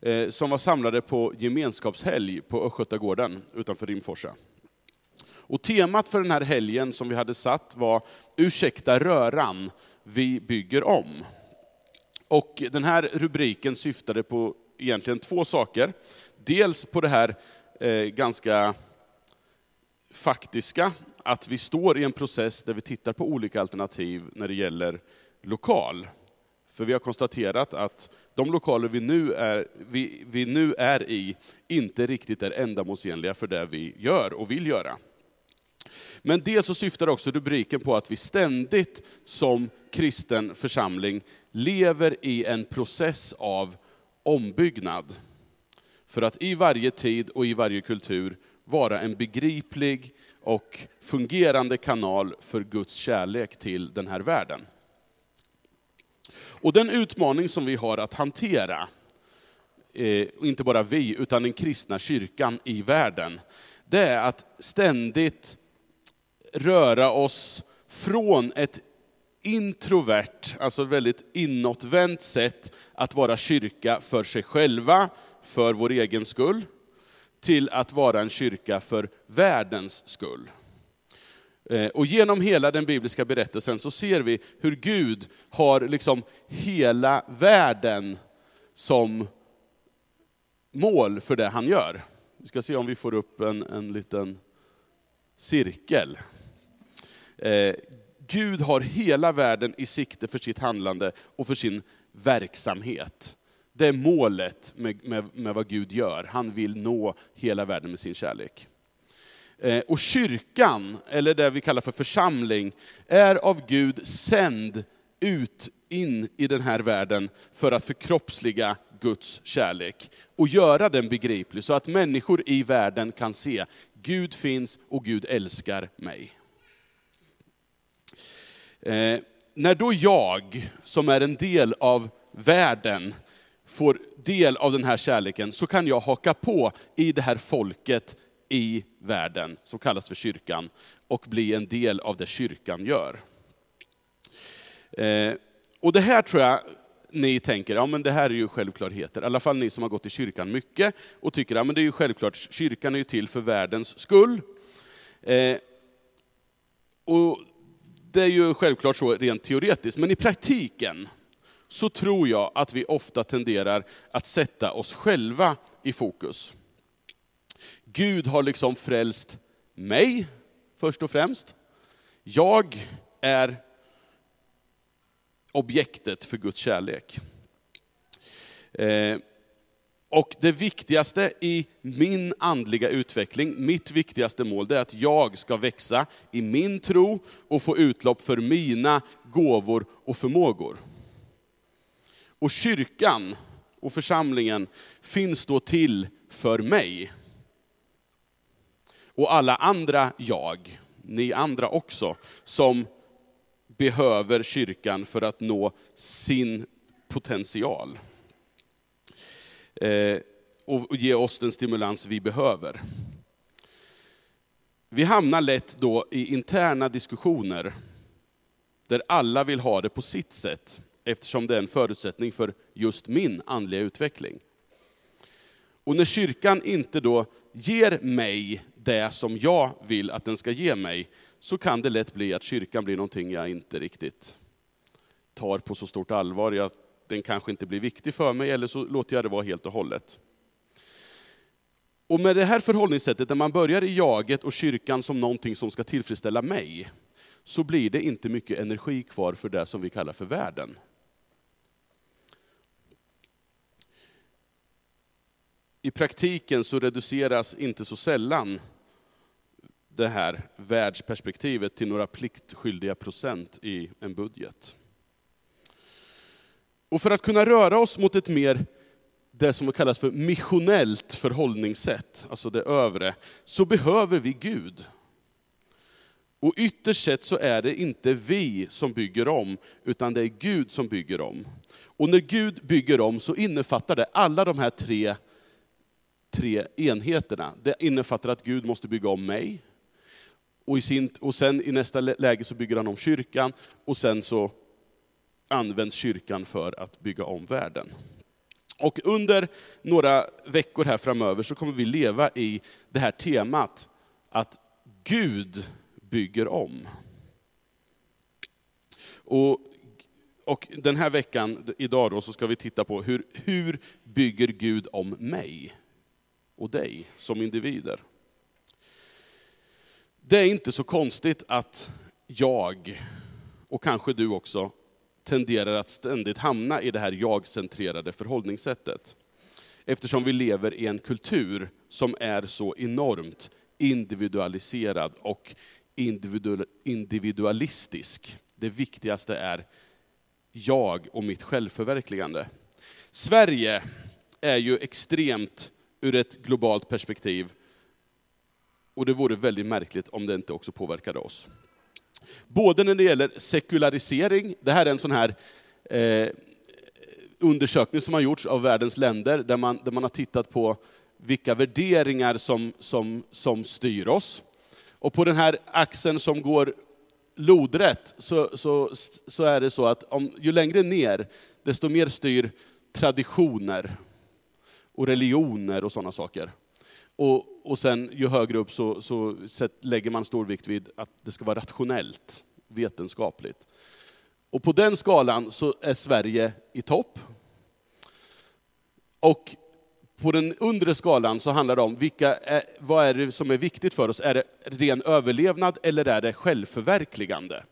Eh, som var samlade på gemenskapshelg på Östgötagården utanför Rimforsa. Och temat för den här helgen som vi hade satt var Ursäkta röran, vi bygger om. Och den här rubriken syftade på egentligen två saker. Dels på det här eh, ganska faktiska, att vi står i en process där vi tittar på olika alternativ när det gäller lokal. För vi har konstaterat att de lokaler vi nu är, vi, vi nu är i inte riktigt är ändamålsenliga för det vi gör och vill göra. Men dels så syftar också rubriken på att vi ständigt som kristen församling lever i en process av ombyggnad. För att i varje tid och i varje kultur vara en begriplig och fungerande kanal för Guds kärlek till den här världen. Och den utmaning som vi har att hantera, eh, inte bara vi, utan den kristna kyrkan i världen, det är att ständigt röra oss från ett introvert, alltså väldigt inåtvänt sätt att vara kyrka för sig själva, för vår egen skull, till att vara en kyrka för världens skull. Eh, och genom hela den bibliska berättelsen så ser vi hur Gud har liksom hela världen som mål för det han gör. Vi ska se om vi får upp en, en liten cirkel. Eh, Gud har hela världen i sikte för sitt handlande och för sin verksamhet. Det är målet med, med, med vad Gud gör. Han vill nå hela världen med sin kärlek. Eh, och kyrkan, eller det vi kallar för församling, är av Gud sänd ut in i den här världen för att förkroppsliga Guds kärlek och göra den begriplig så att människor i världen kan se, Gud finns och Gud älskar mig. Eh, när då jag, som är en del av världen, får del av den här kärleken, så kan jag haka på i det här folket i världen, som kallas för kyrkan, och bli en del av det kyrkan gör. Eh, och det här tror jag ni tänker, ja men det här är ju självklarheter. I alla fall ni som har gått i kyrkan mycket och tycker, ja men det är ju självklart, kyrkan är ju till för världens skull. Eh, och det är ju självklart så rent teoretiskt, men i praktiken så tror jag att vi ofta tenderar att sätta oss själva i fokus. Gud har liksom frälst mig, först och främst. Jag är objektet för Guds kärlek. Eh, och det viktigaste i min andliga utveckling, mitt viktigaste mål, det är att jag ska växa i min tro och få utlopp för mina gåvor och förmågor. Och kyrkan och församlingen finns då till för mig. Och alla andra jag, ni andra också, som behöver kyrkan för att nå sin potential. Eh, och ge oss den stimulans vi behöver. Vi hamnar lätt då i interna diskussioner där alla vill ha det på sitt sätt, eftersom det är en förutsättning för just min andliga utveckling. Och när kyrkan inte då ger mig det som jag vill att den ska ge mig, så kan det lätt bli att kyrkan blir någonting jag inte riktigt tar på så stort allvar. Jag, den kanske inte blir viktig för mig, eller så låter jag det vara helt och hållet. Och med det här förhållningssättet, när man börjar i jaget och kyrkan som någonting som ska tillfredsställa mig, så blir det inte mycket energi kvar för det som vi kallar för världen. I praktiken så reduceras inte så sällan det här världsperspektivet till några pliktskyldiga procent i en budget. Och för att kunna röra oss mot ett mer, det som kallas för missionellt förhållningssätt, alltså det övre, så behöver vi Gud. Och ytterst sett så är det inte vi som bygger om, utan det är Gud som bygger om. Och när Gud bygger om så innefattar det alla de här tre, tre enheterna. Det innefattar att Gud måste bygga om mig, och, i sin, och sen i nästa läge så bygger han om kyrkan, och sen så används kyrkan för att bygga om världen. Och under några veckor här framöver så kommer vi leva i det här temat att Gud bygger om. Och, och den här veckan, idag då, så ska vi titta på hur, hur bygger Gud om mig och dig som individer. Det är inte så konstigt att jag, och kanske du också, tenderar att ständigt hamna i det här jag-centrerade förhållningssättet. Eftersom vi lever i en kultur som är så enormt individualiserad och individualistisk. Det viktigaste är jag och mitt självförverkligande. Sverige är ju extremt ur ett globalt perspektiv, och det vore väldigt märkligt om det inte också påverkade oss. Både när det gäller sekularisering, det här är en sån här eh, undersökning som har gjorts av världens länder, där man, där man har tittat på vilka värderingar som, som, som styr oss. Och på den här axeln som går lodrätt så, så, så är det så att om, ju längre ner, desto mer styr traditioner och religioner och sådana saker. Och, och sen ju högre upp så, så lägger man stor vikt vid att det ska vara rationellt, vetenskapligt. Och på den skalan så är Sverige i topp. Och på den undre skalan så handlar det om vilka är, vad är det som är viktigt för oss. Är det ren överlevnad eller är det självförverkligande?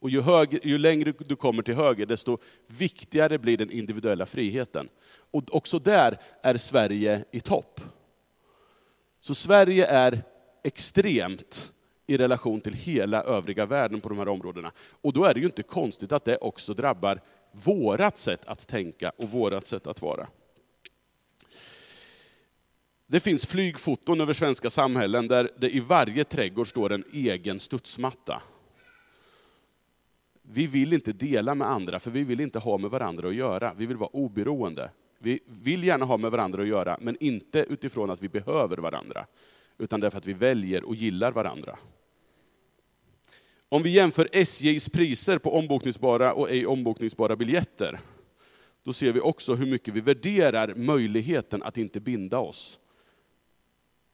Och ju, högre, ju längre du kommer till höger, desto viktigare blir den individuella friheten. Och också där är Sverige i topp. Så Sverige är extremt i relation till hela övriga världen på de här områdena. Och då är det ju inte konstigt att det också drabbar vårat sätt att tänka och vårat sätt att vara. Det finns flygfoton över svenska samhällen där det i varje trädgård står en egen studsmatta. Vi vill inte dela med andra, för vi vill inte ha med varandra att göra. Vi vill vara oberoende. Vi vill gärna ha med varandra att göra, men inte utifrån att vi behöver varandra, utan därför att vi väljer och gillar varandra. Om vi jämför SJs priser på ombokningsbara och ej ombokningsbara biljetter, då ser vi också hur mycket vi värderar möjligheten att inte binda oss.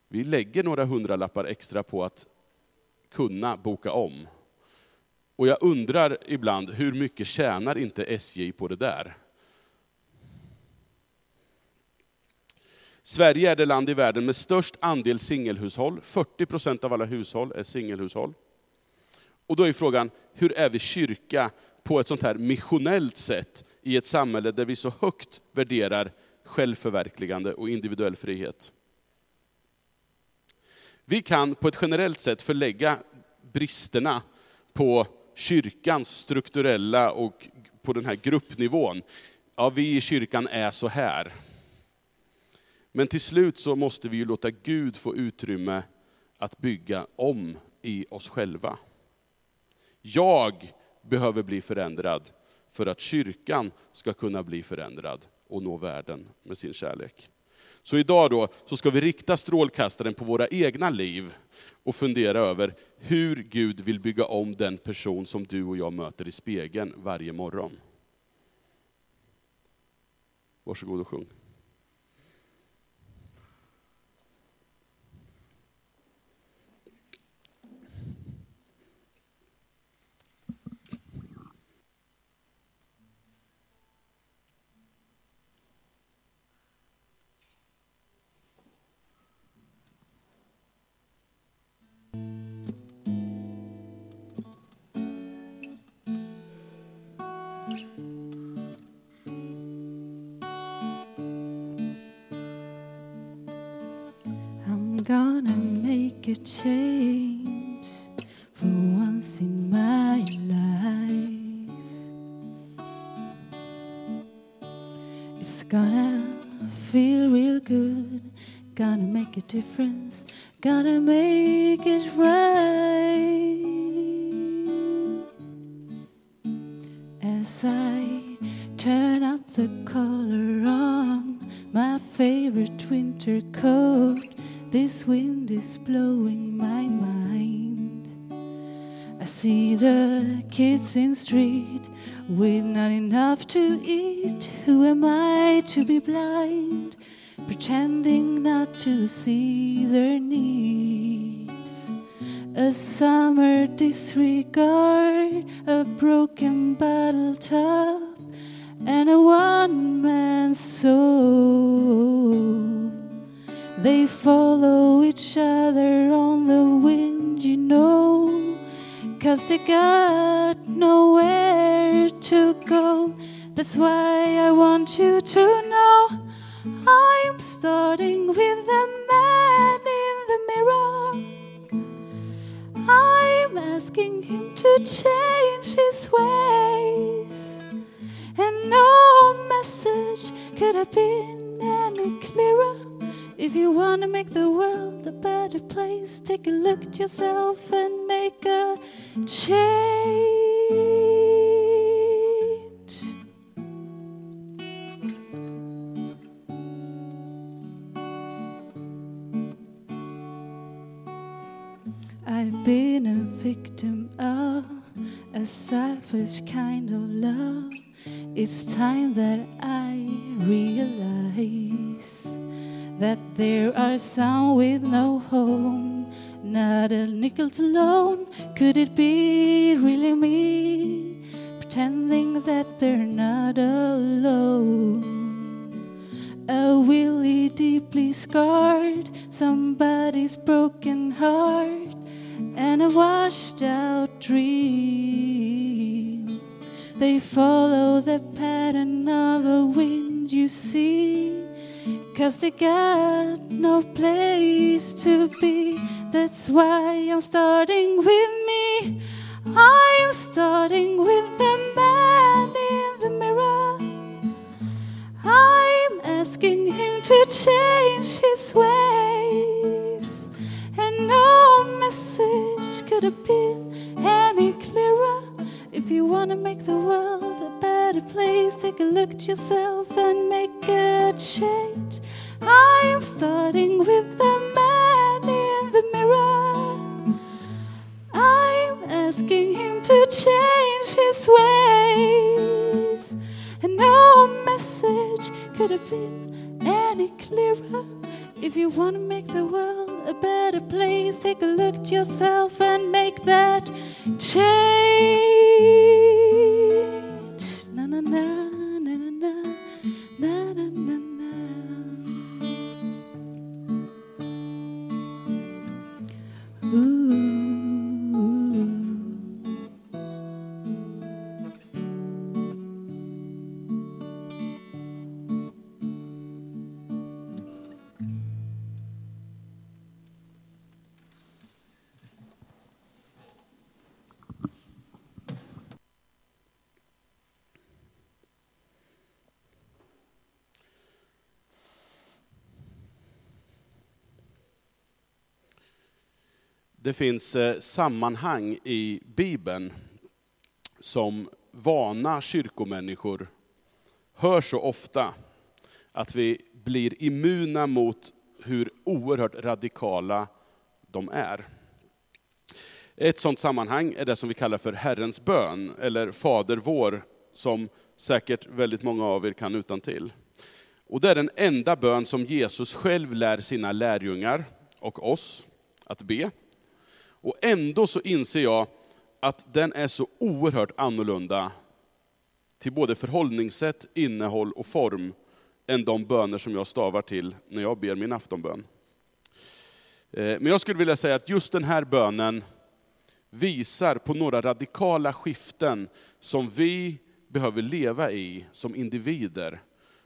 Vi lägger några hundralappar extra på att kunna boka om. Och jag undrar ibland, hur mycket tjänar inte SJ på det där? Sverige är det land i världen med störst andel singelhushåll. 40 procent av alla hushåll är singelhushåll. Och då är frågan, hur är vi kyrka på ett sånt här missionellt sätt i ett samhälle där vi så högt värderar självförverkligande och individuell frihet? Vi kan på ett generellt sätt förlägga bristerna på kyrkans strukturella och på den här gruppnivån. Ja, vi i kyrkan är så här. Men till slut så måste vi ju låta Gud få utrymme att bygga om i oss själva. Jag behöver bli förändrad för att kyrkan ska kunna bli förändrad och nå världen med sin kärlek. Så idag då, så ska vi rikta strålkastaren på våra egna liv och fundera över hur Gud vill bygga om den person som du och jag möter i spegeln varje morgon. Varsågod och sjung. Change for once in my life. It's gonna feel real good, gonna make a difference, eat, who am I to be blind, pretending not to see their needs? A summer disregard, a broken bottle top, and a one man soul. They follow each other on the wind, you know, cause they got nowhere to go. That's why I want you to know I'm starting with the man in the mirror. I'm asking him to change his ways. And no message could have been any clearer. If you want to make the world a better place, take a look at yourself and make a change. I've been a victim of a selfish kind of love. It's time that I realize that there are some with no home, not a nickel to loan. Could it be really me pretending that they're not alone? A willy deeply scarred, somebody's broken heart, and a washed out dream. They follow the pattern of a wind you see. Cause they got no place to be. That's why I'm starting with me. I'm starting with the man in the mirror. I'm asking him to change his ways. No message could have been any clearer. If you want to make the world a better place, take a look at yourself and make a change. I'm starting with the man in the mirror. I'm asking him to change his ways. And no message could have been any clearer. If you want to make the world a better place, take a look at yourself and make that change. Det finns eh, sammanhang i Bibeln som vana kyrkomänniskor hör så ofta att vi blir immuna mot hur oerhört radikala de är. Ett sådant sammanhang är det som vi kallar för Herrens bön, eller Fader vår, som säkert väldigt många av er kan utan till. Och det är den enda bön som Jesus själv lär sina lärjungar och oss att be. Och ändå så inser jag att den är så oerhört annorlunda till både förhållningssätt, innehåll och form än de böner som jag stavar till när jag ber min aftonbön. Eh, men jag skulle vilja säga att just den här bönen visar på några radikala skiften som vi behöver leva i som individer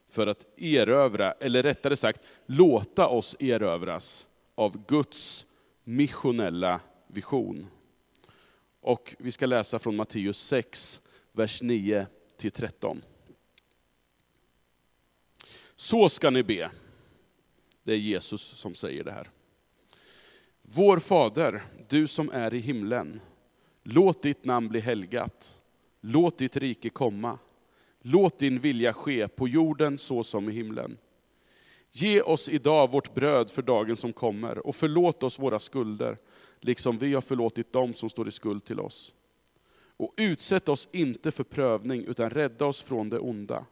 för att erövra, eller rättare sagt låta oss erövras av Guds missionella vision. Och vi ska läsa från Matteus 6, vers 9 till 13. Så ska ni be. Det är Jesus som säger det här. Vår Fader, du som är i himlen. Låt ditt namn bli helgat. Låt ditt rike komma. Låt din vilja ske på jorden så som i himlen. Ge oss idag vårt bröd för dagen som kommer och förlåt oss våra skulder, liksom vi har förlåtit dem som står i skuld till oss. Och utsätt oss inte för prövning, utan rädda oss från det onda.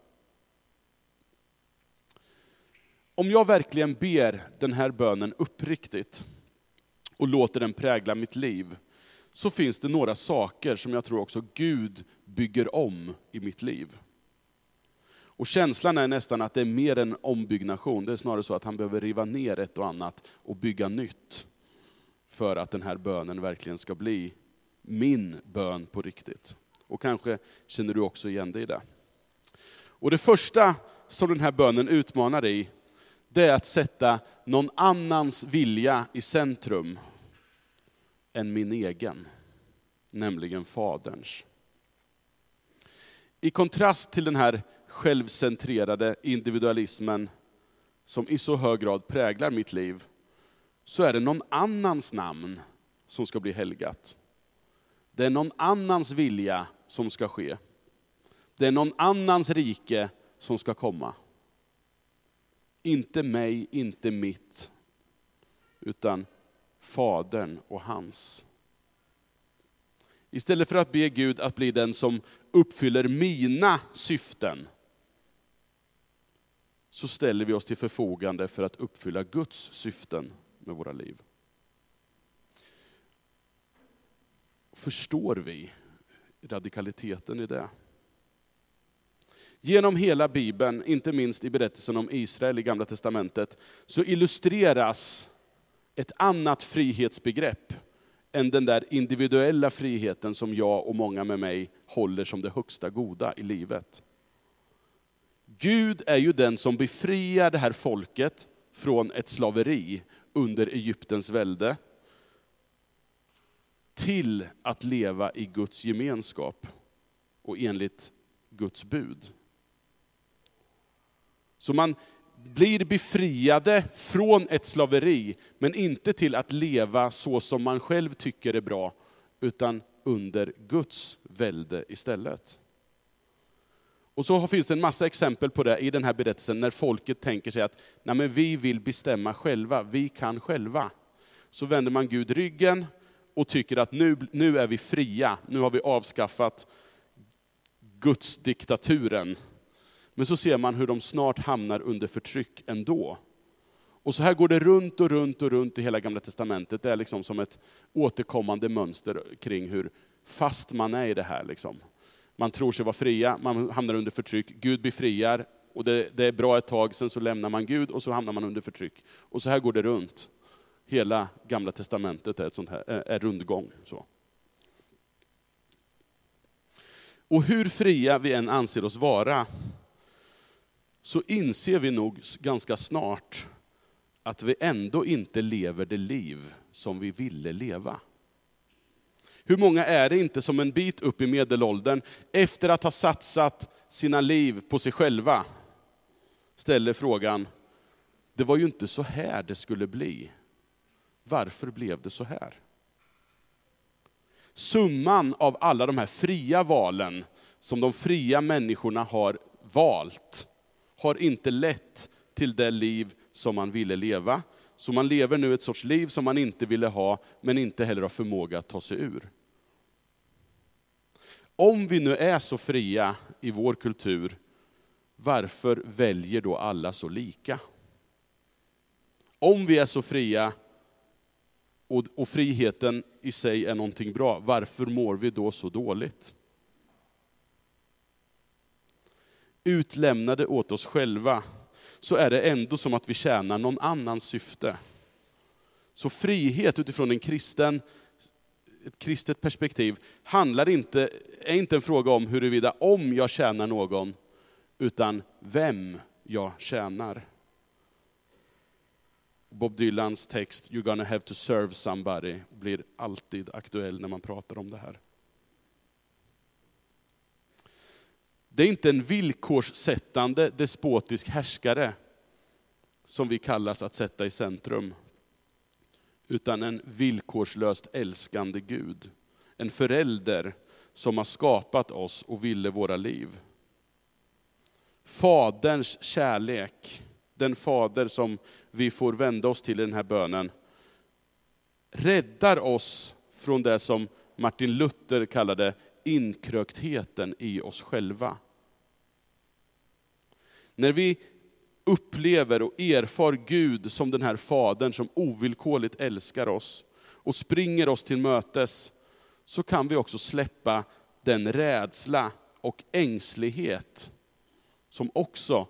Om jag verkligen ber den här bönen uppriktigt och låter den prägla mitt liv, så finns det några saker som jag tror också Gud bygger om i mitt liv. Och känslan är nästan att det är mer än ombyggnation, det är snarare så att han behöver riva ner ett och annat och bygga nytt. För att den här bönen verkligen ska bli min bön på riktigt. Och kanske känner du också igen dig i det. Och det första som den här bönen utmanar i, det är att sätta någon annans vilja i centrum än min egen, nämligen Faderns. I kontrast till den här självcentrerade individualismen som i så hög grad präglar mitt liv, så är det någon annans namn som ska bli helgat. Det är någon annans vilja som ska ske. Det är någon annans rike som ska komma. Inte mig, inte mitt, utan Fadern och hans. Istället för att be Gud att bli den som uppfyller mina syften, så ställer vi oss till förfogande för att uppfylla Guds syften med våra liv. Förstår vi radikaliteten i det? Genom hela Bibeln, inte minst i berättelsen om Israel i Gamla Testamentet, så illustreras ett annat frihetsbegrepp än den där individuella friheten som jag och många med mig håller som det högsta goda i livet. Gud är ju den som befriar det här folket från ett slaveri under Egyptens välde, till att leva i Guds gemenskap och enligt Guds bud. Så man blir befriade från ett slaveri, men inte till att leva så som man själv tycker är bra, utan under Guds välde istället. Och så finns det en massa exempel på det i den här berättelsen, när folket tänker sig att Nej, men vi vill bestämma själva, vi kan själva. Så vänder man Gud ryggen och tycker att nu, nu är vi fria, nu har vi avskaffat Gudsdiktaturen. Men så ser man hur de snart hamnar under förtryck ändå. Och så här går det runt och runt och runt i hela Gamla Testamentet. Det är liksom som ett återkommande mönster kring hur fast man är i det här. Liksom. Man tror sig vara fria, man hamnar under förtryck, Gud befriar, och det, det, är bra ett tag, sen så lämnar man Gud och så hamnar man under förtryck. Och så här går det runt. Hela Gamla Testamentet är, ett sånt här, är rundgång. Så. Och hur fria vi än anser oss vara, så inser vi nog ganska snart att vi ändå inte lever det liv som vi ville leva. Hur många är det inte som en bit upp i medelåldern, efter att ha satsat sina liv på sig själva, ställer frågan, det var ju inte så här det skulle bli. Varför blev det så här? Summan av alla de här fria valen som de fria människorna har valt, har inte lett till det liv som man ville leva. Så man lever nu ett sorts liv som man inte ville ha, men inte heller har förmåga att ta sig ur. Om vi nu är så fria i vår kultur, varför väljer då alla så lika? Om vi är så fria och, och friheten i sig är någonting bra, varför mår vi då så dåligt? Utlämnade åt oss själva, så är det ändå som att vi tjänar någon annans syfte. Så frihet utifrån en kristen, ett kristet perspektiv handlar inte, är inte en fråga om huruvida om jag tjänar någon, utan vem jag tjänar. Bob Dylans text You're gonna have to serve somebody blir alltid aktuell när man pratar om det här. Det är inte en villkorssättande despotisk härskare som vi kallas att sätta i centrum, utan en villkorslöst älskande Gud. En förälder som har skapat oss och ville våra liv. Faderns kärlek, den fader som vi får vända oss till i den här bönen, räddar oss från det som Martin Luther kallade inkröktheten i oss själva. När vi upplever och erfar Gud som den här fadern som ovillkorligt älskar oss och springer oss till mötes, så kan vi också släppa den rädsla och ängslighet som också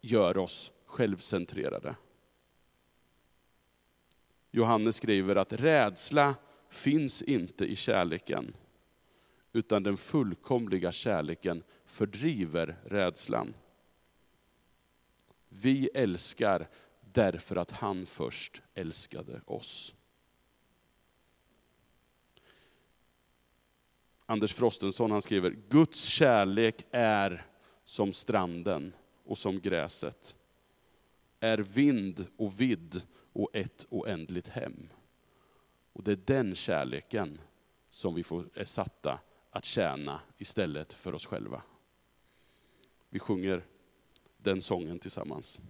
gör oss självcentrerade. Johannes skriver att rädsla finns inte i kärleken, utan den fullkomliga kärleken fördriver rädslan. Vi älskar därför att han först älskade oss. Anders Frostenson han skriver, Guds kärlek är som stranden och som gräset, är vind och vidd och ett oändligt hem. Och det är den kärleken som vi får, är satta att tjäna istället för oss själva. Vi sjunger den sången tillsammans.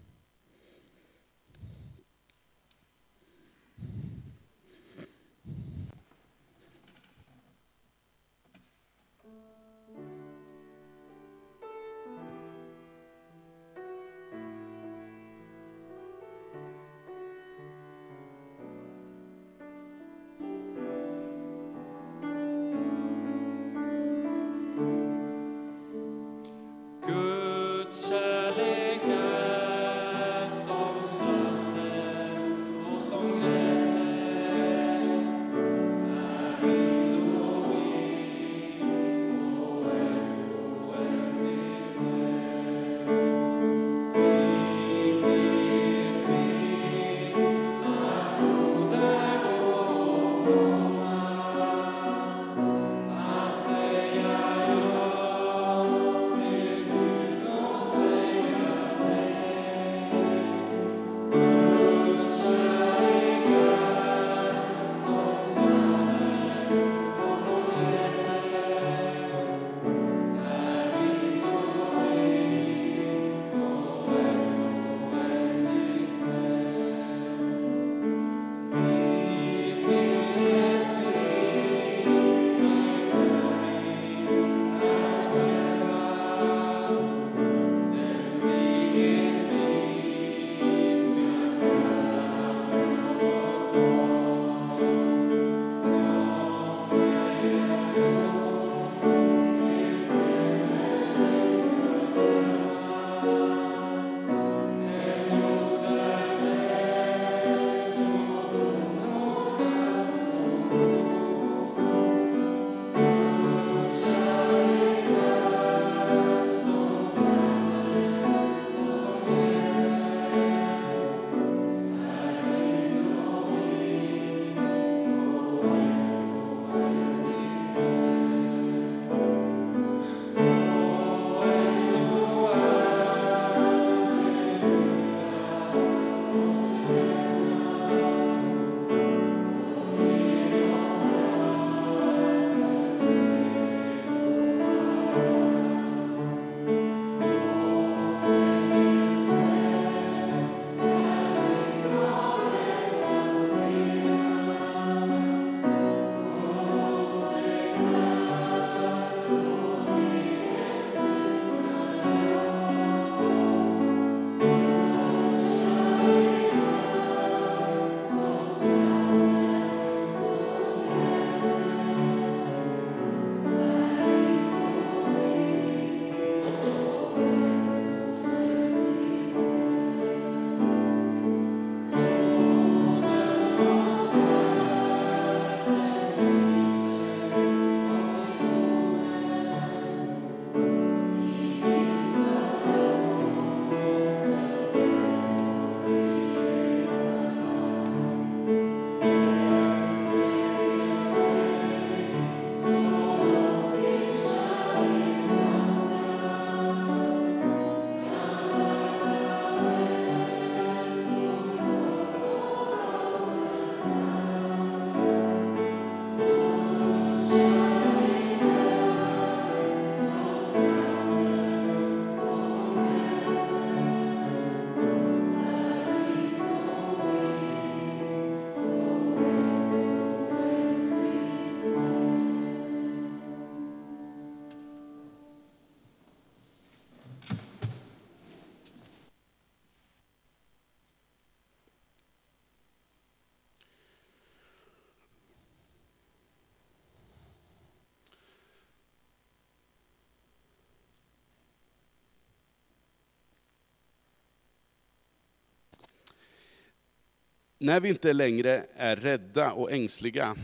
När vi inte längre är rädda och ängsliga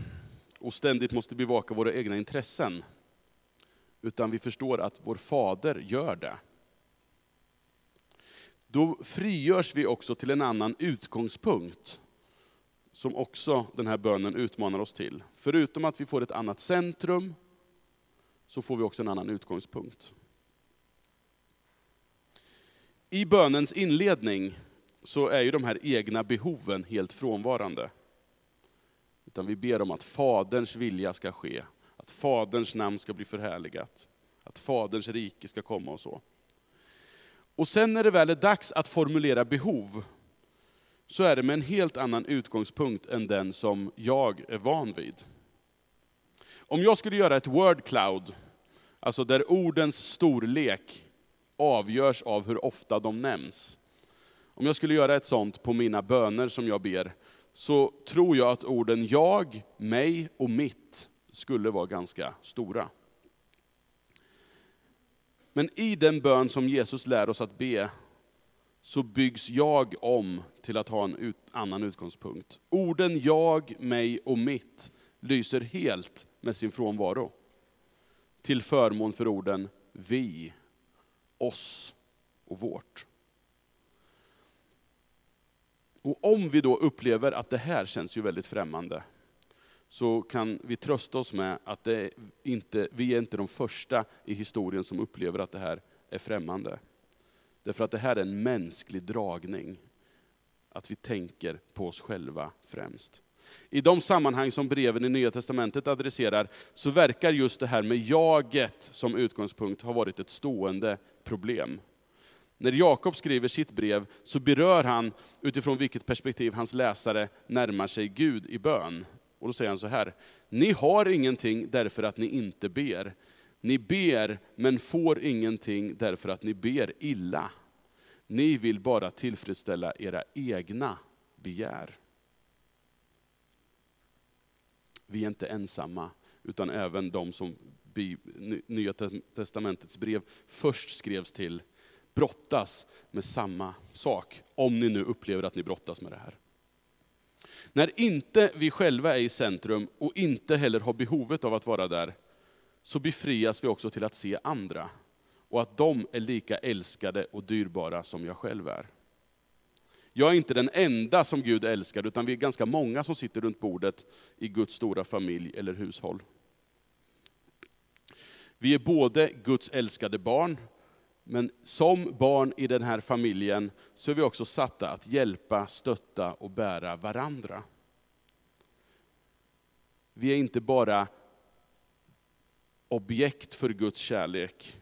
och ständigt måste bevaka våra egna intressen, utan vi förstår att vår fader gör det. Då frigörs vi också till en annan utgångspunkt, som också den här bönen utmanar oss till. Förutom att vi får ett annat centrum, så får vi också en annan utgångspunkt. I bönens inledning så är ju de här egna behoven helt frånvarande. Utan vi ber om att Faderns vilja ska ske, att Faderns namn ska bli förhärligat, att Faderns rike ska komma och så. Och sen när det väl är dags att formulera behov, så är det med en helt annan utgångspunkt än den som jag är van vid. Om jag skulle göra ett word cloud, alltså där ordens storlek avgörs av hur ofta de nämns. Om jag skulle göra ett sånt på mina böner som jag ber, så tror jag att orden jag, mig och mitt skulle vara ganska stora. Men i den bön som Jesus lär oss att be, så byggs jag om till att ha en ut, annan utgångspunkt. Orden jag, mig och mitt lyser helt med sin frånvaro. Till förmån för orden vi, oss och vårt. Och om vi då upplever att det här känns ju väldigt främmande, så kan vi trösta oss med att det inte, vi är inte de första i historien som upplever att det här är främmande. Därför att det här är en mänsklig dragning, att vi tänker på oss själva främst. I de sammanhang som breven i Nya Testamentet adresserar, så verkar just det här med jaget som utgångspunkt ha varit ett stående problem. När Jakob skriver sitt brev så berör han utifrån vilket perspektiv hans läsare närmar sig Gud i bön. Och då säger han så här, ni har ingenting därför att ni inte ber. Ni ber men får ingenting därför att ni ber illa. Ni vill bara tillfredsställa era egna begär. Vi är inte ensamma, utan även de som Nya Testamentets brev först skrevs till, brottas med samma sak. Om ni nu upplever att ni brottas med det här. När inte vi själva är i centrum och inte heller har behovet av att vara där, så befrias vi också till att se andra. Och att de är lika älskade och dyrbara som jag själv är. Jag är inte den enda som Gud älskar, utan vi är ganska många som sitter runt bordet i Guds stora familj eller hushåll. Vi är både Guds älskade barn, men som barn i den här familjen så är vi också satta att hjälpa, stötta och bära varandra. Vi är inte bara objekt för Guds kärlek,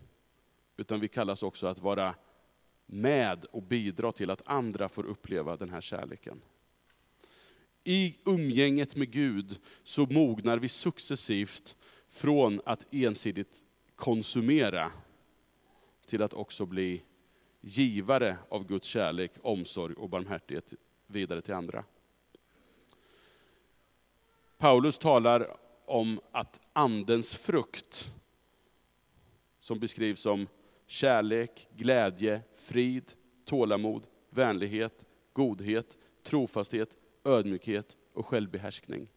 utan vi kallas också att vara med och bidra till att andra får uppleva den här kärleken. I umgänget med Gud så mognar vi successivt från att ensidigt konsumera till att också bli givare av Guds kärlek, omsorg och barmhärtighet vidare till andra. Paulus talar om att andens frukt, som beskrivs som kärlek, glädje, frid, tålamod, vänlighet, godhet, trofasthet, ödmjukhet och självbehärskning.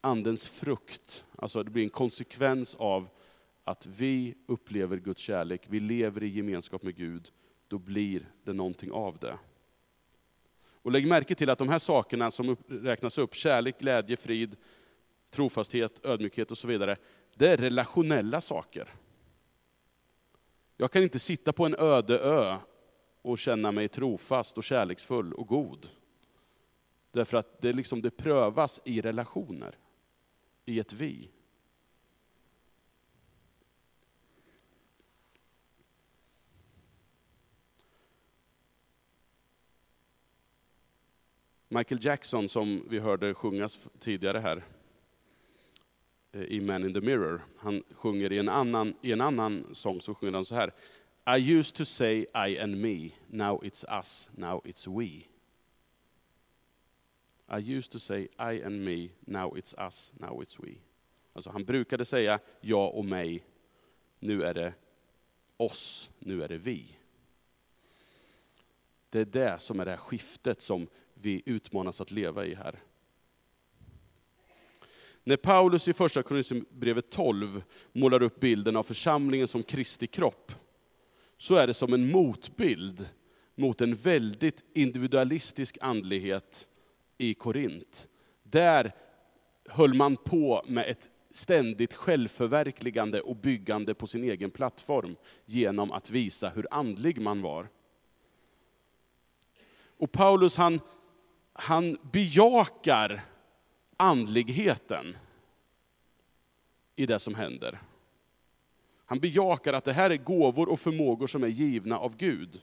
Andens frukt, alltså det blir en konsekvens av att vi upplever Guds kärlek, vi lever i gemenskap med Gud, då blir det någonting av det. Och lägg märke till att de här sakerna som räknas upp, kärlek, glädje, frid, trofasthet, ödmjukhet och så vidare, det är relationella saker. Jag kan inte sitta på en öde ö och känna mig trofast och kärleksfull och god. Därför att det, liksom, det prövas i relationer, i ett vi. Michael Jackson, som vi hörde sjungas tidigare här, eh, i Man in the Mirror, han sjunger i en annan, i en annan sång, så sjunger han så här. I used to say I and me, now it's us, now it's we. I used to say I and me, now it's us, now it's we. Alltså han brukade säga jag och mig, nu är det oss, nu är det vi. Det är det som är det här skiftet som vi utmanas att leva i här. När Paulus i första Korinthierbrevet 12 målar upp bilden av församlingen som Kristi kropp, så är det som en motbild mot en väldigt individualistisk andlighet i Korint. Där höll man på med ett ständigt självförverkligande och byggande på sin egen plattform genom att visa hur andlig man var. Och Paulus han, han bejakar andligheten i det som händer. Han bejakar att det här är gåvor och förmågor som är givna av Gud.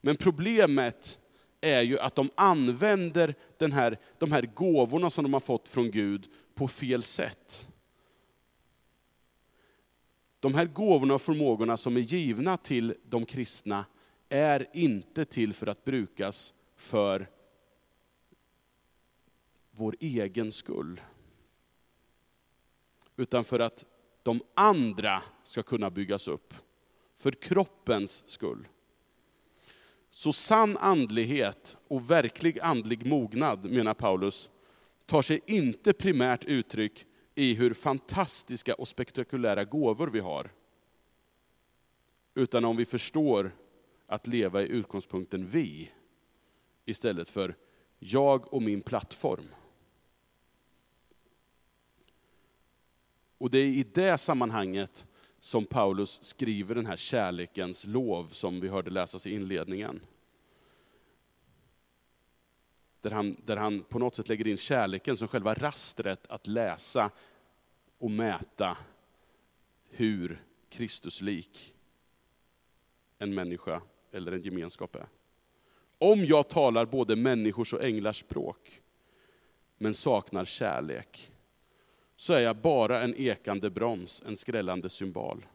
Men problemet är ju att de använder den här, de här gåvorna som de har fått från Gud på fel sätt. De här gåvorna och förmågorna som är givna till de kristna är inte till för att brukas för vår egen skull. Utan för att de andra ska kunna byggas upp. För kroppens skull. Så sann andlighet och verklig andlig mognad, menar Paulus, tar sig inte primärt uttryck i hur fantastiska och spektakulära gåvor vi har. Utan om vi förstår att leva i utgångspunkten vi, istället för jag och min plattform. Och det är i det sammanhanget som Paulus skriver den här kärlekens lov som vi hörde läsas i inledningen. Där han, där han på något sätt lägger in kärleken som själva rastret att läsa och mäta hur Kristuslik en människa eller en gemenskap är. Om jag talar både människors och änglars språk, men saknar kärlek, så är jag bara en ekande broms, en skrällande symbol.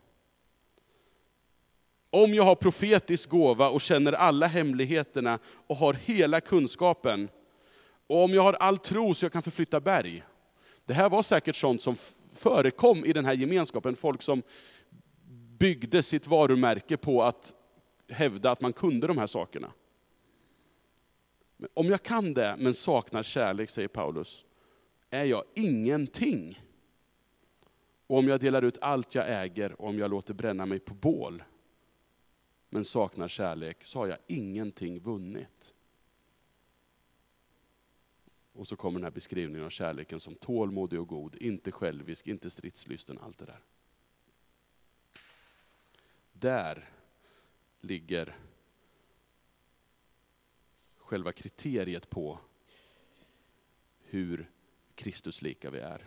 Om jag har profetisk gåva och känner alla hemligheterna och har hela kunskapen, och om jag har all tro så jag kan förflytta berg. Det här var säkert sånt som förekom i den här gemenskapen, folk som byggde sitt varumärke på att hävda att man kunde de här sakerna. Men om jag kan det, men saknar kärlek, säger Paulus, är jag ingenting. Och om jag delar ut allt jag äger och om jag låter bränna mig på bål, men saknar kärlek, så har jag ingenting vunnit. Och så kommer den här beskrivningen av kärleken som tålmodig och god, inte självisk, inte stridslysten, allt det där. Där ligger själva kriteriet på hur Kristuslika vi är.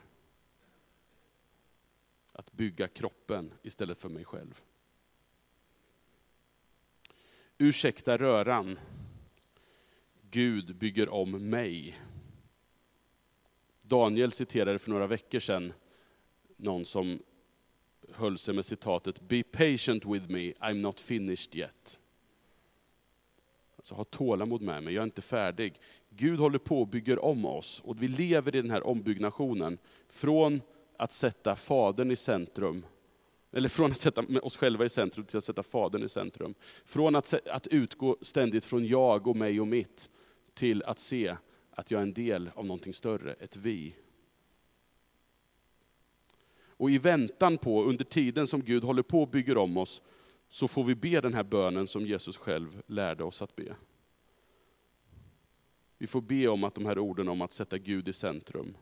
Att bygga kroppen istället för mig själv. Ursäkta röran. Gud bygger om mig. Daniel citerade för några veckor sedan någon som höll sig med citatet Be patient with me, I'm not finished yet. Alltså ha tålamod med mig, jag är inte färdig. Gud håller på och bygger om oss och vi lever i den här ombyggnationen. Från att sätta Fadern i centrum, eller från att sätta oss själva i centrum till att sätta Fadern i centrum. Från att, att utgå ständigt från jag och mig och mitt, till att se att jag är en del av någonting större, ett vi. Och i väntan på, under tiden som Gud håller på och bygger om oss, så får vi be den här bönen som Jesus själv lärde oss att be. Vi får be om att de här orden om att sätta Gud i centrum,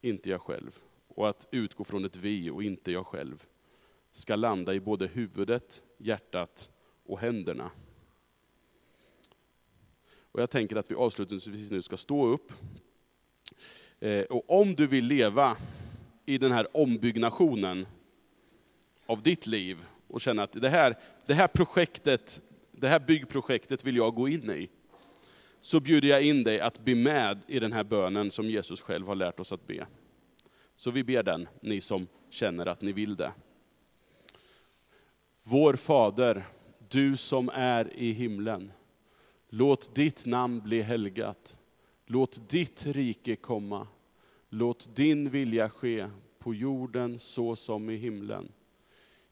inte jag själv, och att utgå från ett vi och inte jag själv, ska landa i både huvudet, hjärtat och händerna. Och jag tänker att vi avslutningsvis nu ska stå upp. Eh, och om du vill leva i den här ombyggnationen av ditt liv och känna att det här, det här projektet, det här byggprojektet vill jag gå in i. Så bjuder jag in dig att bli med i den här bönen som Jesus själv har lärt oss att be. Så vi ber den, ni som känner att ni vill det. Vår Fader, du som är i himlen. Låt ditt namn bli helgat. Låt ditt rike komma. Låt din vilja ske på jorden så som i himlen.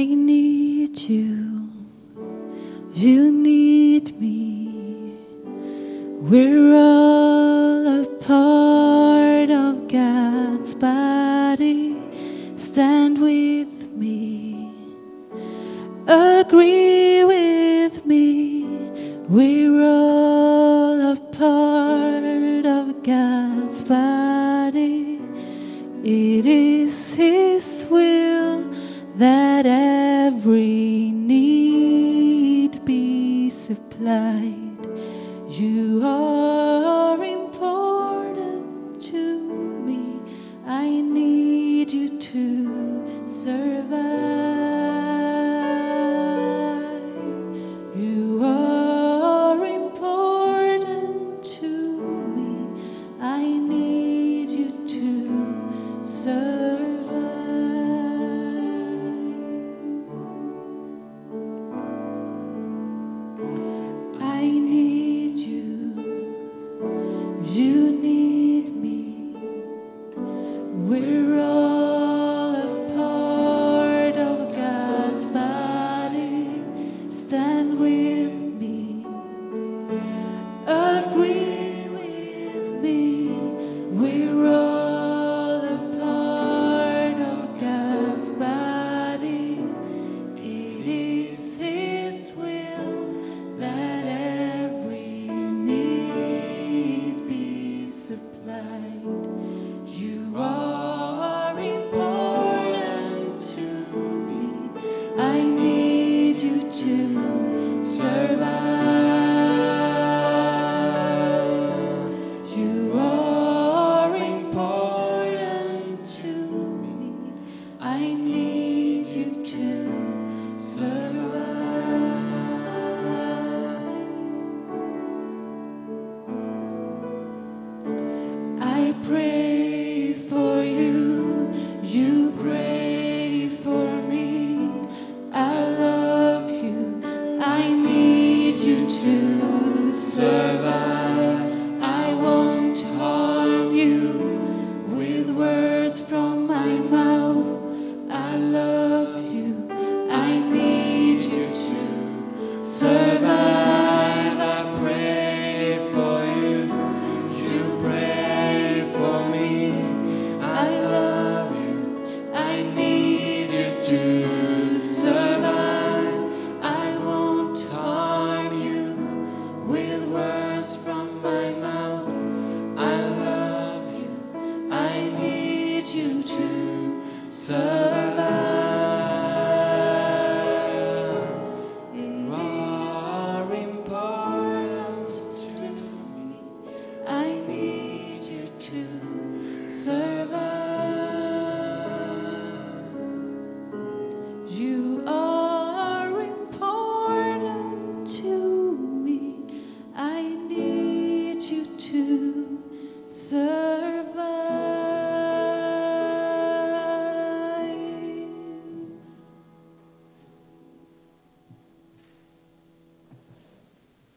I need you.